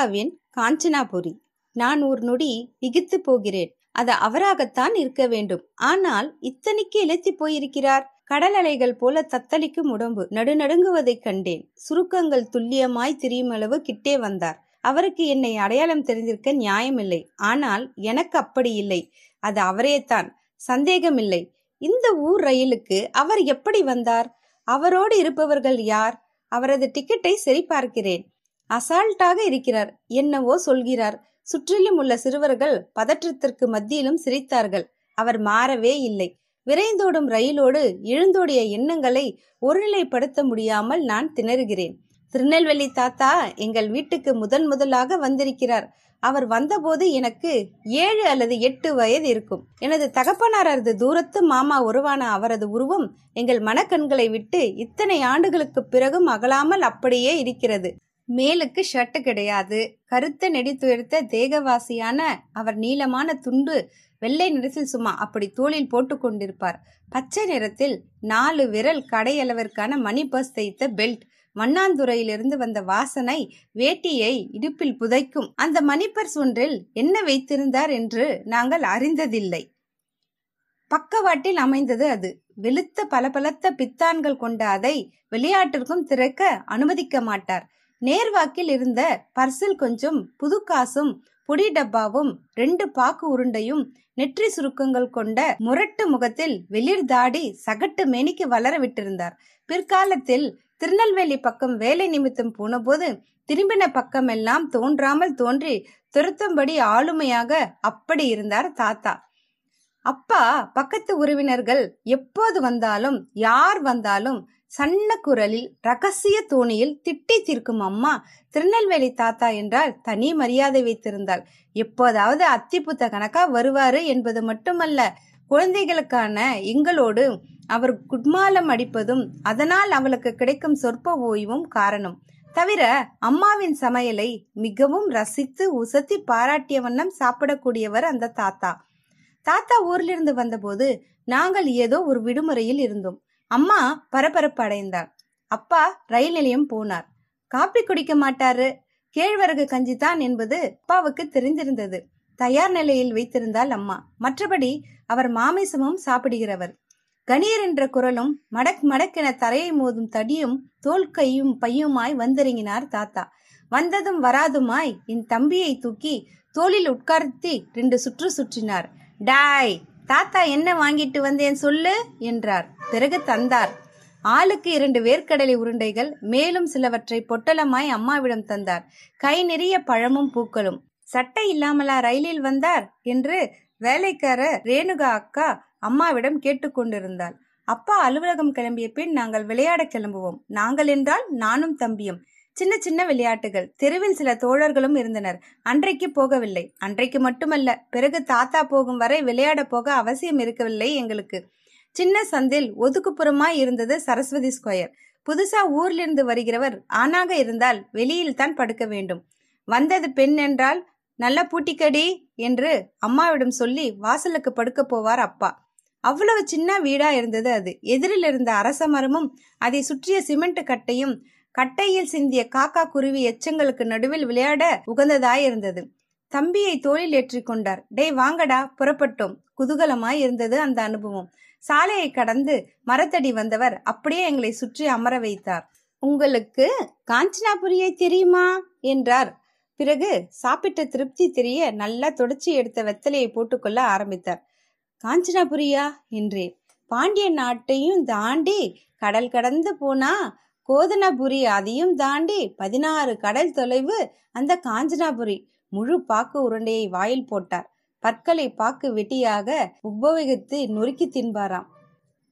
இந்தியாவின் காஞ்சனாபுரி. நான் ஒரு நொடி விகித்து போகிறேன். அது அவராகத்தான் இருக்க வேண்டும். ஆனால் இத்தனைக்கு இழைத்து போயிருக்கிறார். கடல் அலைகள் போல தத்தளிக்கும் உடம்பு. நடுநடுங்குவதைக் கண்டேன். சுருக்கங்கள் துல்லியமாய் திரியும் அளவு கிட்டே வந்தார். அவருக்கு என்னை அடையாளம் தெரிந்திருக்க நியாயமில்லை. ஆனால் எனக்கு அப்படி இல்லை. அது அவரேதான். சந்தேகமில்லை. இந்த ஊர் ரயிலுக்கு அவர் எப்படி வந்தார்? அவரோடு இருப்பவர்கள் யார்? அவரது டிக்கெட்டை சரிபார்க்கிறேன். அசால்ட்டாக இருக்கிறார். என்னவோ சொல்கிறார். சுற்றிலும் உள்ள சிறுவர்கள் பதற்றத்திற்கு மத்தியிலும் சிரித்தார்கள். அவர் மாறவே இல்லை. விரைந்தோடும் ரயிலோடு எழுந்தோடிய எண்ணங்களை ஒருநிலைப்படுத்த முடியாமல் நான் திணறுகிறேன். திருநெல்வேலி தாத்தா எங்கள் வீட்டுக்கு முதன் முதலாக வந்திருக்கிறார். அவர் வந்தபோது எனக்கு ஏழு அல்லது எட்டு வயது இருக்கும். எனது தகப்பனாரது தூரத்து மாமா உருவான அவரது உருவம் எங்கள் மனக்கண்களை விட்டு இத்தனை ஆண்டுகளுக்கு பிறகும் அகலாமல் அப்படியே இருக்கிறது. மேலுக்கு ஷர்ட்டு கிடையாது. கருத்த நெடித்துயர்த்த தேகவாசியான அவர் நீளமான துண்டு வெள்ளை நிறத்தில் சும்மா அப்படி தோளில் போட்டு கொண்டிருப்பார். பச்சை நிறத்தில் நாலு விரல் கடையளவிற்கான மணி பர்ஸ் தைத்த பெல்ட். மண்ணாந்துறையிலிருந்து வந்த வாசனை வேட்டியை இடுப்பில் புதைக்கும். அந்த மணிப்பர்ஸ் ஒன்றில் என்ன வைத்திருந்தார் என்று நாங்கள் அறிந்ததில்லை. பக்கவாட்டில் அமைந்தது அது. வெளுத்த பலபலத்த பித்தான்கள் கொண்ட அதை விளையாட்டிற்கும் திறக்க அனுமதிக்க மாட்டார். நேர்வாக்கில் இருந்த பர்சில் கொஞ்சம் புது காசும் பொடி டப்பாவும் ரெண்டு பாக்கு உருண்டையும் நெற்றி சுருக்கங்கள் கொண்ட முரட்டு முகத்தில் வெளிர் தாடி சகட்டு மேனிக்கு வளர விட்டிருந்தார். பிற்காலத்தில் திருநெல்வேலி பக்கம் வேலை நிமித்தம் போனபோது திரும்பின பக்கமெல்லாம் தோன்றாமல் தோன்றி துரத்தும்படி ஆளுமையாக அப்படி இருந்தார் தாத்தா. அப்பா பக்கத்து உறவினர்கள் எப்போது வந்தாலும் யார் வந்தாலும் சன்ன குரலில் ரகசிய தோணியில் திட்டி தீர்க்கும் அம்மா திருநெல்வேலி தாத்தா என்றால் தனி மரியாதை வைத்திருந்தாள். எப்போதாவது அத்திப்புத்த கணக்கா வருவாரு என்பது மட்டுமல்ல குழந்தைகளுக்கான எங்களோடு அவர் குட்மாலம் அடிப்பதும் அதனால் அவளுக்கு கிடைக்கும் சொற்ப ஓய்வும் காரணம். தவிர அம்மாவின் சமையலை மிகவும் ரசித்து உசத்தி பாராட்டிய வண்ணம் சாப்பிடக்கூடியவர் அந்த தாத்தா. தாத்தா ஊரிலிருந்து வந்தபோது நாங்கள் ஏதோ ஒரு விடுமுறையில் இருந்தோம். அம்மா பரபரப்பு அடைந்தார் அப்பா ரயில் நிலையம் போனார். காப்பி குடிக்க மாட்டாரு. கேழ்வரகு கஞ்சி தான் என்பது அப்பாவுக்கு தெரிந்திருந்தது. தயார் நிலையில் வைத்திருந்தால் அம்மா. மற்றபடி அவர் மாமிசமும் சாப்பிடுகிறவர். கணீர் என்ற குரலும் மடக் மடக்கென தரையை மோதும் தடியும் தோல் கையும் பையுமாய் வந்திறங்கினார் தாத்தா. வந்ததும் வராதுமாய் என் தம்பியை தூக்கி தோளில் உட்கார்த்தி ரெண்டு சுற்று சுற்றினார். டாய்! தாத்தா என்ன வாங்கிட்டு வந்தேன் சொல்லு என்றார். பிறகு தந்தார். ஆளுக்கு இரண்டு வேர்க்கடலை உருண்டைகள் மேலும் சிலவற்றை பொட்டலமாய் அம்மாவிடம் தந்தார். கை நிறைய பழமும் பூக்களும். சட்டை இல்லாமலா ரயிலில் வந்தார் என்று வேலைக்கார ரேணுகா அக்கா அம்மாவிடம் கேட்டுக்கொண்டிருந்தாள் அப்பா அலுவலகம் கிளம்பிய பின் நாங்கள் விளையாட கிளம்புவோம். நாங்கள் என்றால் நானும் தம்பியும். சின்ன சின்ன விளையாட்டுகள். தெருவில் சில தோழர்களும் இருந்தனர். அன்றைக்கு போகவில்லை. அன்றைக்கு மட்டுமல்ல பிறகு தாத்தா போகும் வரை விளையாட போக அவசியம் இருக்கவில்லை எங்களுக்கு. சின்ன சந்தில் ஒதுக்குப்புறமாய் இருந்தது சரஸ்வதி ஸ்கொயர். புதுசா ஊர்ல இருந்து வருகிறவர் ஆணாக இருந்தால் வெளியில் தான் படுக்க வேண்டும். வந்தது பெண் என்றால் நல்ல பூட்டிக்கடி என்று அம்மாவிடம் சொல்லி வாசலுக்கு படுக்க போவார் அப்பா. அவ்வளவு சின்ன வீடா இருந்தது அது. எதிரில் இருந்த அரச மரமும் அதை சுற்றிய சிமெண்ட் கட்டையும் கட்டையில் சிந்திய காக்கா குருவி எச்சங்களுக்கு நடுவில் விளையாட உகந்ததாயிருந்தது. தம்பியை தோளில் ஏற்றி கொண்டார். டே வாங்கடா புறப்பட்டோம். குதூகலமாய் இருந்தது அந்த அனுபவம். சாலையை கடந்து மரத்தடி வந்தவர் அப்படியே எங்களை சுற்றி அமர வைத்தார். உங்களுக்கு காஞ்சனாபுரியை தெரியுமா? என்றார். பிறகு சாப்பிட்ட திருப்தி தெரிய நல்லா தொடச்சி எடுத்த வெத்தலையை போட்டுக்கொள்ள ஆரம்பித்தார். காஞ்சனாபுரியா? என்றேன். பாண்டிய நாட்டையும் தாண்டி கடல் கடந்து போனா கோதனபுரி அதையும் தாண்டி பதினாறு கடல் தொலைவு அந்த காஞ்சனாபுரி. முழு பாக்கு உருண்டையை வாயில் போட்டார். பற்களை பாக்கு வெட்டியாக உபயோகித்து நொறுக்கி தின்பாராம்.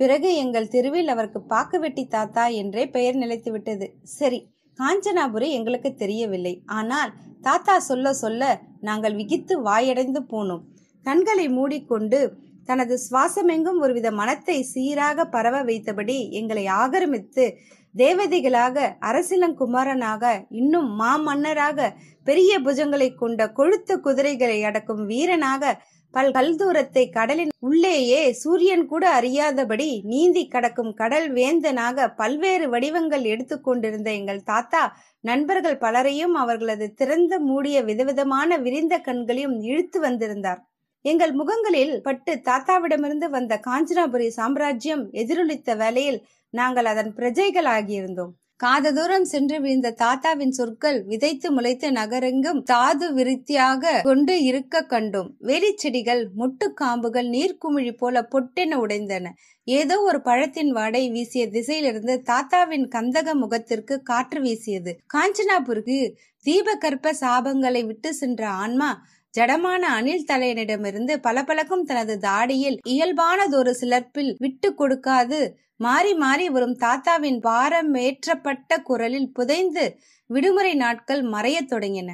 பிறகு எங்கள் தெருவில் அவருக்கு பாக்கு வெட்டி தாத்தா என்றே பெயர் நிலைத்து விட்டது. சரி காஞ்சனாபுரி எங்களுக்கு தெரியவில்லை. ஆனால் தாத்தா சொல்ல சொல்ல நாங்கள் விகித்து வாயடைந்து போனோம். கண்களை மூடிக்கொண்டு தனது சுவாசமெங்கும் ஒருவித மனத்தை சீராக பரவ வைத்தபடி எங்களை ஆகரமித்து தேவதைகளாக அரசிலங்குமாரனாக இன்னும் மாமன்னராக பெரிய புஜங்களை கொண்ட கொழுத்த குதிரைகளை அடக்கும் வீரனாக பல் கல் தூரத்தை கடலின் உள்ளேயே சூரியன் கூட அறியாதபடி நீந்தி கடக்கும் கடல் வேந்தனாக பல்வேறு வடிவங்கள் எடுத்துக்கொண்டிருந்த எங்கள் தாத்தா நண்பர்கள் பலரையும் அவர்களது திறந்த மூடிய விதவிதமான விரிந்த கண்களையும் இழுத்து வந்திருந்தார். எங்கள் முகங்களில் பட்டு தாத்தாவிடமிருந்து வந்த காஞ்சனாபுரி சாம்ராஜ்யம் எதிரொலித்த வேளையில் நாங்கள் அதன் பிரஜைகள் ஆகியிருந்தோம் காத தூரம் சென்று விழுந்த தாத்தாவின் சொற்கள் விதைத்து முளைத்து நகரெங்கும் தாது விருத்தியாக கொண்டு இருக்க கண்டோம். வேலிச்செடிகள் முட்டுக்காம்புகள் நீர்க்குமிழி போல பொட்டென உடைந்தன. ஏதோ ஒரு பழத்தின் வாடை வீசிய திசையிலிருந்து தாத்தாவின் கந்தக முகத்திற்கு காற்று வீசியது. காஞ்சனாபுருக்கு தீபகற்ப சாபங்களை விட்டு சென்ற ஆன்மா ஜடமான அணில் தலையனிடமிருந்து பளபளக்கும் தனது தாடியில் இயல்பானதொரு சிலர்ப்பில் விட்டு கொடுக்காது. மாறி மாறி வரும் தாத்தாவின் பாரமேற்றப்பட்ட குரலில் புதைந்து விடுமுறை நாட்கள் மறையத் தொடங்கின.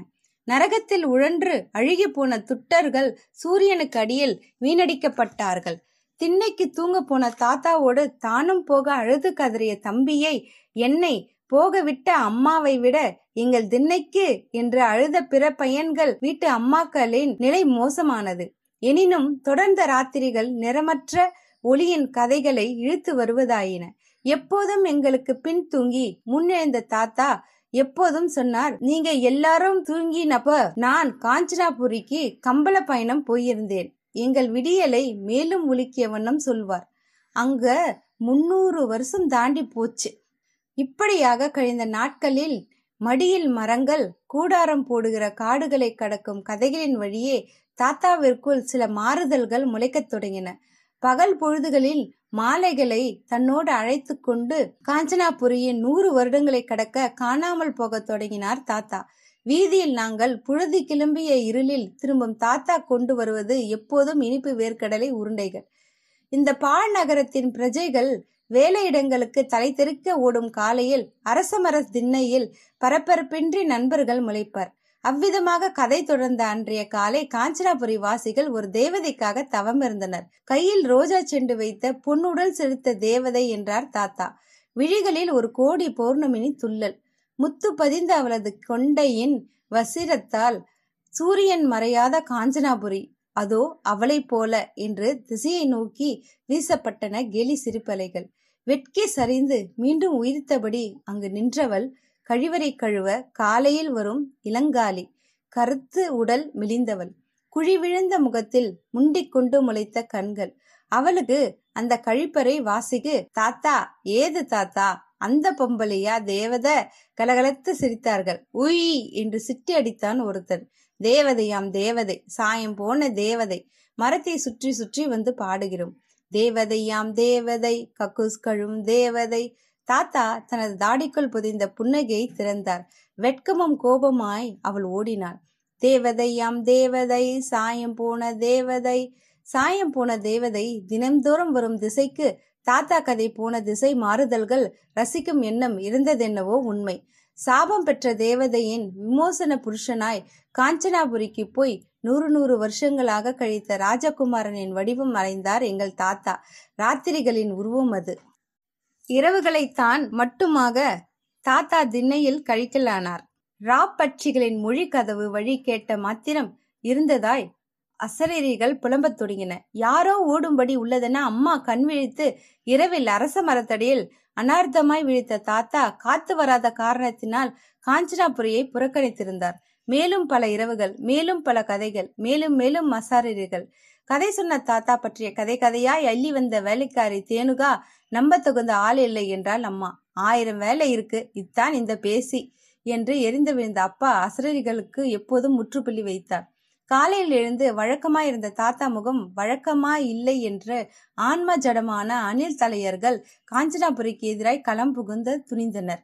நரகத்தில் உழன்று அழுகி போன துட்டர்கள் சூரியனுக்கு அடியில் வீணடிக்கப்பட்டார்கள். திண்ணைக்கு தூங்க போன தாத்தாவோடு தானும் போக அழுது கதறிய தம்பியை என்னை போகவிட்ட அம்மாவை விட எங்கள் திண்ணைக்கு என்று அழுத பிற பையன்கள் வீட்டு அம்மாக்களின் நிலை மோசமானது. எனினும் தொடர்ந்த ராத்திரிகள் நிறமற்ற ஒளியின் கதைகளை இழுத்து வருவதாயின. எப்போதும் எங்களுக்கு பின் தூங்கி முன்னெழுந்த தாத்தா எப்போதும் சொன்னார் நீங்க எல்லாரும் தூங்கினப்ப நான் காஞ்சனாபுரிக்கு கம்பள பயணம் போயிருந்தேன். எங்கள் விடியலை மேலும் உலுக்கிய வண்ணம் சொல்வார். அங்க முன்னூறு வருஷம் தாண்டி போச்சு. இப்படியாக கழிந்த நாட்களில் மடியில் மரங்கள் கூடாரம் போடுகிற காடுகளை கடக்கும் கதைகளின் வழியே தாத்தாவிற்குள் சில மாறுதல்கள் முளைக்கத் தொடங்கின. பகல் பொழுதுகளில் மாலைகளை தன்னோடு அழைத்து கொண்டு காஞ்சனாபுரியின் நூறு வருடங்களை கடக்க காணாமல் போகத் தொடங்கினார் தாத்தா. வீதியில் நாங்கள் புழுதி கிளம்பிய இருளில் திரும்பும் தாத்தா கொண்டு வருவது எப்போதும் இனிப்பு வேர்க்கடலை உருண்டைகள். இந்த பாழ் நகரத்தின் பிரஜைகள் வேலையிடங்களுக்கு தலை ஓடும் காலையில் அரசமர திண்ணையில் பரபரப்பின்றி நண்பர்கள் முளைப்பர். அவ்விதமாக கதை தொடர்ந்த அன்றைய காலை காஞ்சனாபுரி வாசிகள் ஒரு தேவதைக்காக தவம் இருந்தனர். கையில் ரோஜா செண்டு வைத்த பொன்னுடல் செலுத்த தேவதை என்றார் தாத்தா. விழிகளில் ஒரு கோடி பௌர்ணமினி துள்ளல். முத்து பதிந்த அவளது கொண்டையின் வசிரத்தால் சூரியன் மறையாத காஞ்சனாபுரி அதோ அவளைப் போல என்று திசையை நோக்கி வீசப்பட்டன கேலி சிரிப்பலைகள். வெட்கி சரிந்து மீண்டும் உயிர்த்தபடி அங்கு நின்றவள் கழிவறை கழுவ காலையில் வரும் இளங்காலி கருத்து உடல் மெலிந்தவள். குழி விழுந்த முகத்தில் முண்டிக்கொண்டு முளைத்த கண்கள். அவளுக்கு அந்த கழிப்பறை வாசிக்கு தாத்தா ஏது தாத்தா? அந்த பொம்பளையா? தேவத? கலகலத்து சிரித்தார்கள். உய்! என்று சிட்டி அடித்தான் ஒருத்தன். தேவதையாம் தேவதை சாயம் போன தேவதை மரத்தை சுற்றி சுற்றி வந்து பாடுகிறோம். தேவதையாம் தேவதை கக்கூஸ் கழும் தேவதை. தாத்தா தனது தாடிக்குள் புதைந்த புன்னகையை திறந்தார். வெட்கமும் கோபமாய் அவள் ஓடினாள். தேவதையாம் தேவதை சாயம் போன தேவதை. சாயம் போன தேவதை தினம்தோறும் வரும் திசைக்கு தாத்தா கதை போன திசை மாறுதல்கள் ரசிக்கும் எண்ணம் இருந்ததென்னவோ உண்மை. சாபம் பெற்ற தேவதையின் விமோசன புருஷனாய் காஞ்சனாபுரிக்கு போய் நூறு நூறு வருஷங்களாக கழித்த ராஜகுமாரனின் வடிவம் அடைந்தார் எங்கள் தாத்தா. ராத்திரிகளின் உருவம் அது. இரவுகளைத்தான் மட்டுமாக தாத்தா திண்ணையில் கழிக்கலானார். ராப்பட்சிகளின் மொழி கதவு வழி கேட்ட மாத்திரம் இருந்ததாய் அசரீரிகள் புலம்பத் தொடங்கின. யாரோ ஓடும்படி உள்ளதென அம்மா கண் விழித்து இரவில் அரச மரத்தடியில் அனார்த்தமாய் விழித்த தாத்தா காத்து வராத காரணத்தினால் காஞ்சனாபுரியை புறக்கணித்திருந்தார். மேலும் பல இரவுகள் மேலும் பல கதைகள் மேலும் மேலும் மசாரீர்கள் கதை சொன்ன தாத்தா பற்றிய கதை கதையாய் அள்ளி வந்த வேலைக்காரி தேனுகா நம்ப தகுந்த ஆள் இல்லை என்றால் அம்மா. ஆயிரம் வேலை இருக்கு இத்தான் இந்த பேசி என்று எரிந்து விழுந்த அப்பா அசரரிகளுக்கு எப்போதும் முற்றுப்புள்ளி வைத்தார். காலையில் எழுந்து வழக்கமாயிருந்த தாத்தா முகம் வழக்கமாய் இல்லை என்று ஆன்ம ஜடமான அணில் தலையர்கள் காஞ்சனாபுரிக்கு எதிராய் களம் புகுந்த துணிந்தனர்.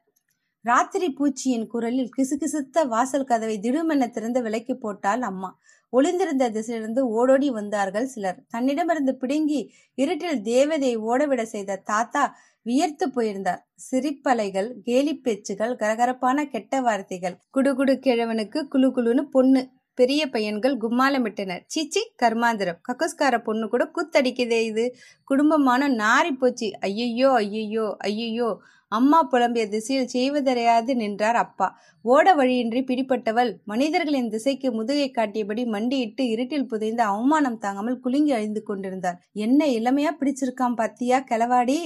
ராத்திரி பூச்சியின் குரலில் கிசுகிசுத்த வாசல் கதவை திடுமென திறந்து விலக்கி போட்டால் அம்மா. ஒளிந்திருந்த திசையிலிருந்து ஓடோடி வந்தார்கள் சிலர். தன்னிடமிருந்து பிடுங்கி இருட்டில் தேவதையை ஓடவிட செய்த தாத்தா வியர்த்து போயிருந்தார். சிரிப்பலைகள் கேலி பேச்சுகள் கரகரப்பான கெட்ட வார்த்தைகள் குடுகுடு கிழவனுக்கு குழு குழுன்னு பொண்ணு. பெரிய பையன்கள் கும்மாலமிட்டனர் சீச்சி கர்மாந்திரம். கக்கஸ்கார பொண்ணு கூட குத்தடிக்குதே இது. குடும்பமான நாரி போச்சு. ஐயையோ ஐயையோ ஐயையோ. அம்மா புலம்பிய திசையில் செய்வதறியாது நின்றார் அப்பா. ஓட வழியின்றி பிடிப்பட்டவள் மனிதர்களின் திசைக்கு முதுகை காட்டியபடி மண்டியிட்டு இருட்டில் புதைந்து அவமானம் தாங்காமல் குலுங்கி அழிந்து கொண்டிருந்தார் என்ன இளமையா பிடிச்சிருக்கான் பாத்தியா கிளவாடி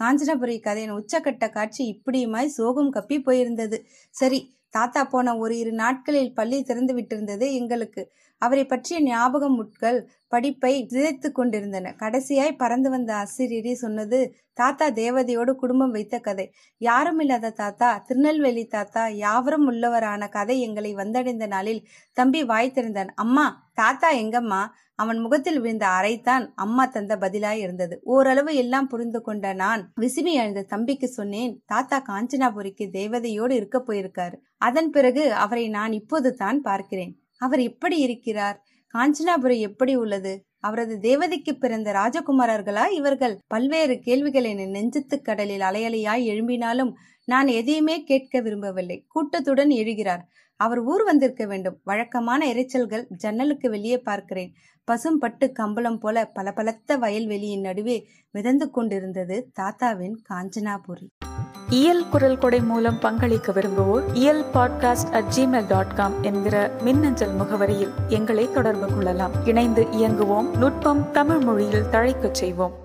காஞ்சனபுரி கதையின் உச்சக்கட்ட காட்சி இப்படியுமாய் சோகம் கப்பி போயிருந்தது. சரி தாத்தா போன ஒரு இரு நாட்களில் பள்ளி திறந்து விட்டிருந்தது எங்களுக்கு. அவரை பற்றிய ஞாபகம் முட்கள் படிப்பை சிதைத்து கொண்டிருந்தன. கடைசியாய் பறந்து வந்த ஆசிரியரே சொன்னது தாத்தா தேவதையோடு குடும்பம் வைத்த கதை. யாரும் இல்லாத தாத்தா திருநெல்வேலி தாத்தா யாவரும் உள்ளவரான கதை எங்களை வந்தடைந்த நாளில் தம்பி வாய் திறந்தான். அம்மா தாத்தா எங்கம்மா அவன் முகத்தில் விழுந்த அறைத்தான் அம்மா தந்த பதிலாய் இருந்தது. ஓரளவு எல்லாம் புரிந்து கொண்ட நான் விசுமி அழுந்த தம்பிக்கு சொன்னேன் தாத்தா காஞ்சனாபுரிக்கு தேவதையோடு இருக்க போயிருக்காரு. அதன் பிறகு அவரை நான் இப்போது தான் பார்க்கிறேன். அவர் எப்படி இருக்கிறார்? காஞ்சனாபுரி எப்படி உள்ளது? அவரது தேவதைக்கு பிறந்த ராஜகுமாரர்களா? இவர்கள் பல்வேறு கேள்விகள் என நெஞ்சத்து கடலில் அலையலையாய் எழும்பினாலும் நான் எதையுமே கேட்க விரும்பவில்லை. கூட்டத்துடன் எழுகிறார். அவர் ஊர் வந்திருக்க வேண்டும். வழக்கமான இரைச்சல்கள் ஜன்னலுக்கு வெளியே பார்க்கிறேன். பசும் பட்டு கம்பளம் போல பளபளத்த வயல்வெளியின் நடுவே மிதந்து கொண்டிருந்தது தாத்தாவின் காஞ்சனாபுரி. இயல் குரல் கொடை மூலம் பங்களிக்க விரும்புவோர் Iyal podcast at Gmail dot com என்கிற மின்னஞ்சல் முகவரியில் எங்களை தொடர்பு கொள்ளலாம். இணைந்து இயங்குவோம் நுட்பம் தமிழ் மொழியில் தழைக்கச் செய்வோம்.